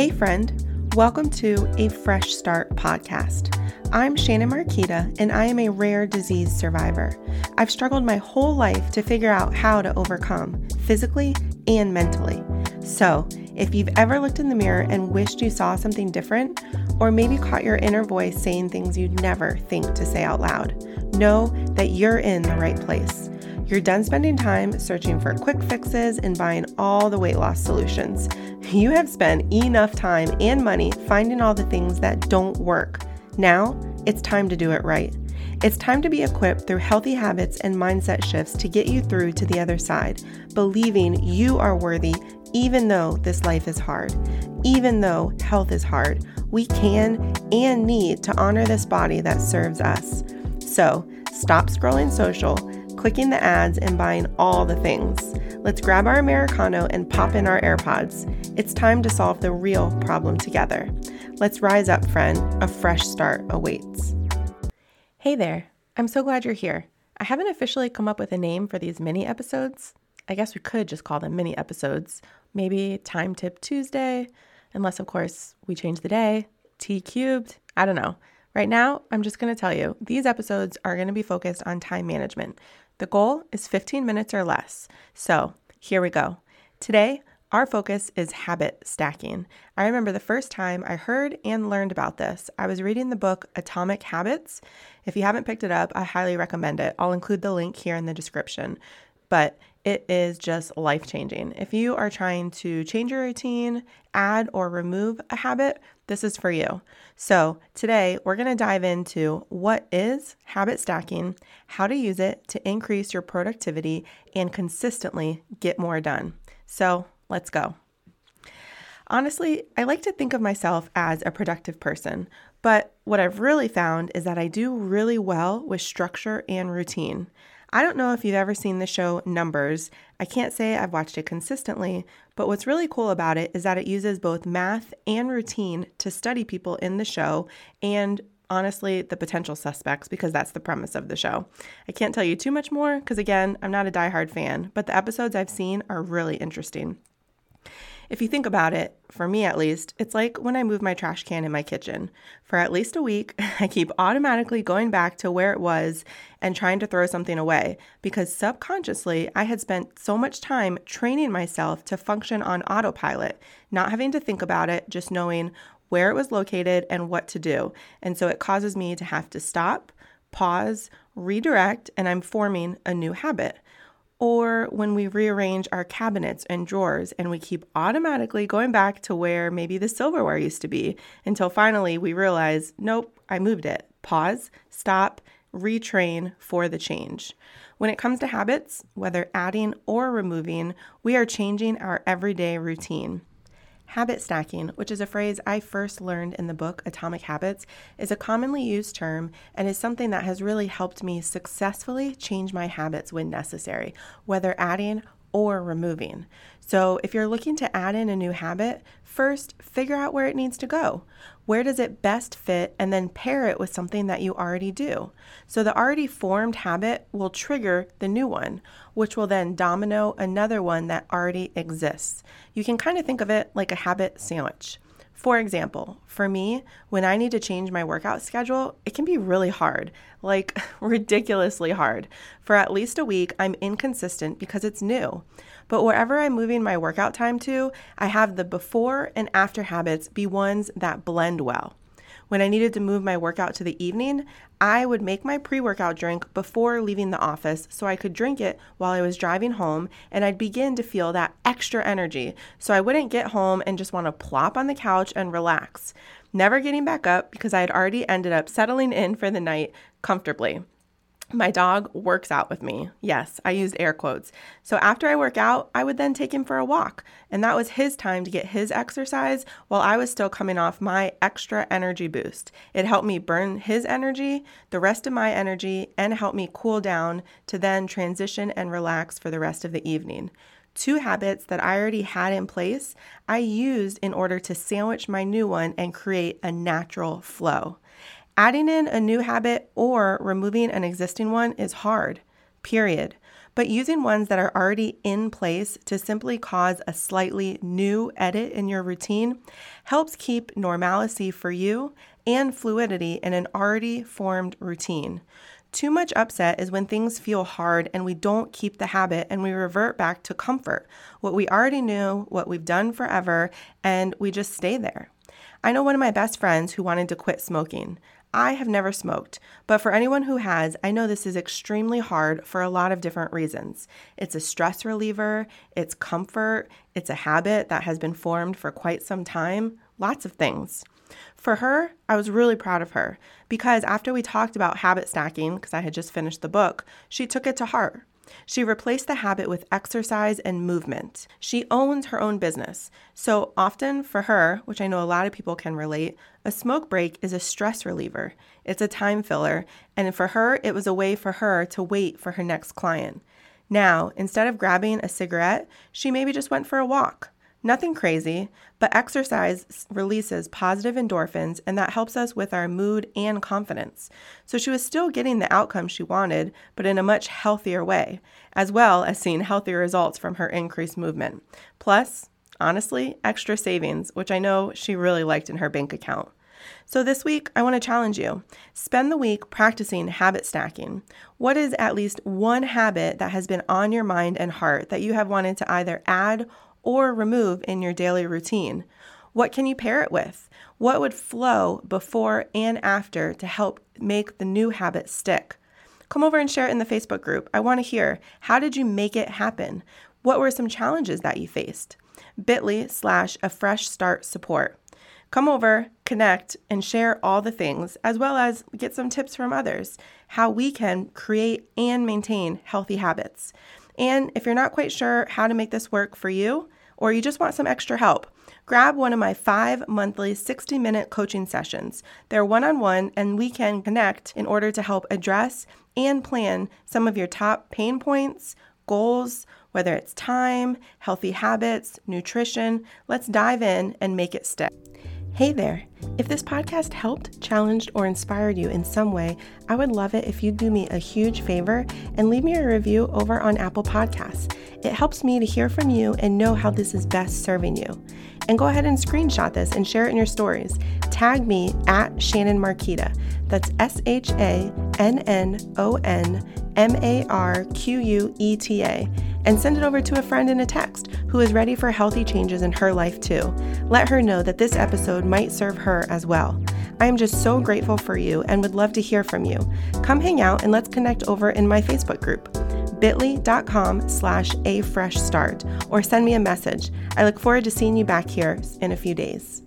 Hey, friend. Welcome to a Fresh Start podcast. I'm Shannon Marqueta, and I am a rare disease survivor. I've struggled my whole life to figure out how to overcome, physically and mentally. So, if you've ever looked in the mirror and wished you saw something different, or maybe caught your inner voice saying things you'd never think to say out loud, know that you're in the right place. You're done spending time searching for quick fixes and buying all the weight loss solutions. You have spent enough time and money finding all the things that don't work. Now, it's time to do it right. It's time to be equipped through healthy habits and mindset shifts to get you through to the other side, believing you are worthy even though this life is hard. Even though health is hard, we can and need to honor this body that serves us. So, stop scrolling social clicking the ads, and buying all the things. Let's grab our Americano and pop in our AirPods. It's time to solve the real problem together. Let's rise up, friend. A fresh start awaits. Hey there. I'm so glad you're here. I haven't officially come up with a name for these mini episodes. I guess we could just call them mini episodes. Maybe Time Tip Tuesday, unless, of course, we change the day. T cubed. I don't know. Right now, I'm just going to tell you these episodes are going to be focused on time management. The goal is 15 minutes or less. So here we go. Today, our focus is habit stacking. I remember the first time I heard and learned about this. I was reading the book Atomic Habits. If you haven't picked it up, I highly recommend it. I'll include the link here in the description. But it is just life changing. If you are trying to change your routine, add or remove a habit, this is for you. So, today we're going to dive into what is habit stacking, how to use it to increase your productivity and consistently get more done. So, let's go. Honestly, I like to think of myself as a productive person, but what I've really found is that I do really well with structure and routine. I don't know if you've ever seen the show Numbers. I can't say I've watched it consistently, but what's really cool about it is that it uses both math and routine to study people in the show and honestly the potential suspects because that's the premise of the show. I can't tell you too much more because, again, I'm not a diehard fan, but the episodes I've seen are really interesting. If you think about it, for me at least, it's like when I move my trash can in my kitchen. For at least a week, I keep automatically going back to where it was and trying to throw something away because subconsciously I had spent so much time training myself to function on autopilot, not having to think about it, just knowing where it was located and what to do. And so it causes me to have to stop, pause, redirect, and I'm forming a new habit or when we rearrange our cabinets and drawers and we keep automatically going back to where maybe the silverware used to be until finally we realize, nope, I moved it. Pause, stop, retrain for the change. When it comes to habits, whether adding or removing, we are changing our everyday routine. Habit stacking, which is a phrase I first learned in the book Atomic Habits, is a commonly used term and is something that has really helped me successfully change my habits when necessary, whether adding or removing. So, if you're looking to add in a new habit, first figure out where it needs to go. Where does it best fit? And then pair it with something that you already do. So, the already formed habit will trigger the new one, which will then domino another one that already exists. You can kind of think of it like a habit sandwich. For example, for me, when I need to change my workout schedule, it can be really hard, like ridiculously hard. For at least a week, I'm inconsistent because it's new. But wherever I'm moving my workout time to, I have the before and after habits be ones that blend well. When I needed to move my workout to the evening, I would make my pre workout drink before leaving the office so I could drink it while I was driving home and I'd begin to feel that extra energy so I wouldn't get home and just want to plop on the couch and relax, never getting back up because I had already ended up settling in for the night comfortably. My dog works out with me. Yes, I used air quotes. So after I work out, I would then take him for a walk. And that was his time to get his exercise while I was still coming off my extra energy boost. It helped me burn his energy, the rest of my energy, and help me cool down to then transition and relax for the rest of the evening. Two habits that I already had in place, I used in order to sandwich my new one and create a natural flow. Adding in a new habit or removing an existing one is hard, period. but using ones that are already in place to simply cause a slightly new edit in your routine helps keep normalcy for you and fluidity in an already formed routine. Too much upset is when things feel hard and we don't keep the habit and we revert back to comfort, what we already knew, what we've done forever, and we just stay there. I know one of my best friends who wanted to quit smoking. I have never smoked, but for anyone who has, I know this is extremely hard for a lot of different reasons. It's a stress reliever, it's comfort, it's a habit that has been formed for quite some time, lots of things. For her, I was really proud of her because after we talked about habit stacking, because I had just finished the book, she took it to heart. She replaced the habit with exercise and movement. She owns her own business. So often for her, which I know a lot of people can relate, a smoke break is a stress reliever. It's a time filler. And for her, it was a way for her to wait for her next client. Now, instead of grabbing a cigarette, she maybe just went for a walk. Nothing crazy, but exercise releases positive endorphins and that helps us with our mood and confidence. So she was still getting the outcome she wanted, but in a much healthier way, as well as seeing healthier results from her increased movement. Plus, honestly, extra savings, which I know she really liked in her bank account. So, this week, I want to challenge you. Spend the week practicing habit stacking. What is at least one habit that has been on your mind and heart that you have wanted to either add or remove in your daily routine? What can you pair it with? What would flow before and after to help make the new habit stick? Come over and share it in the Facebook group. I want to hear how did you make it happen? What were some challenges that you faced? bit.ly slash a fresh start support. Come over, connect, and share all the things, as well as get some tips from others how we can create and maintain healthy habits. And if you're not quite sure how to make this work for you, or you just want some extra help, grab one of my five monthly 60 minute coaching sessions. They're one on one, and we can connect in order to help address and plan some of your top pain points, goals, whether it's time, healthy habits, nutrition. Let's dive in and make it stick. Hey there! If this podcast helped, challenged, or inspired you in some way, I would love it if you'd do me a huge favor and leave me a review over on Apple Podcasts. It helps me to hear from you and know how this is best serving you. And go ahead and screenshot this and share it in your stories. Tag me at Shannon Marqueta. That's S H A N N O N M A R Q U E T A and send it over to a friend in a text who is ready for healthy changes in her life too. Let her know that this episode might serve her as well. I am just so grateful for you and would love to hear from you. Come hang out and let's connect over in my Facebook group bit.ly.com slash a fresh start or send me a message. I look forward to seeing you back here in a few days.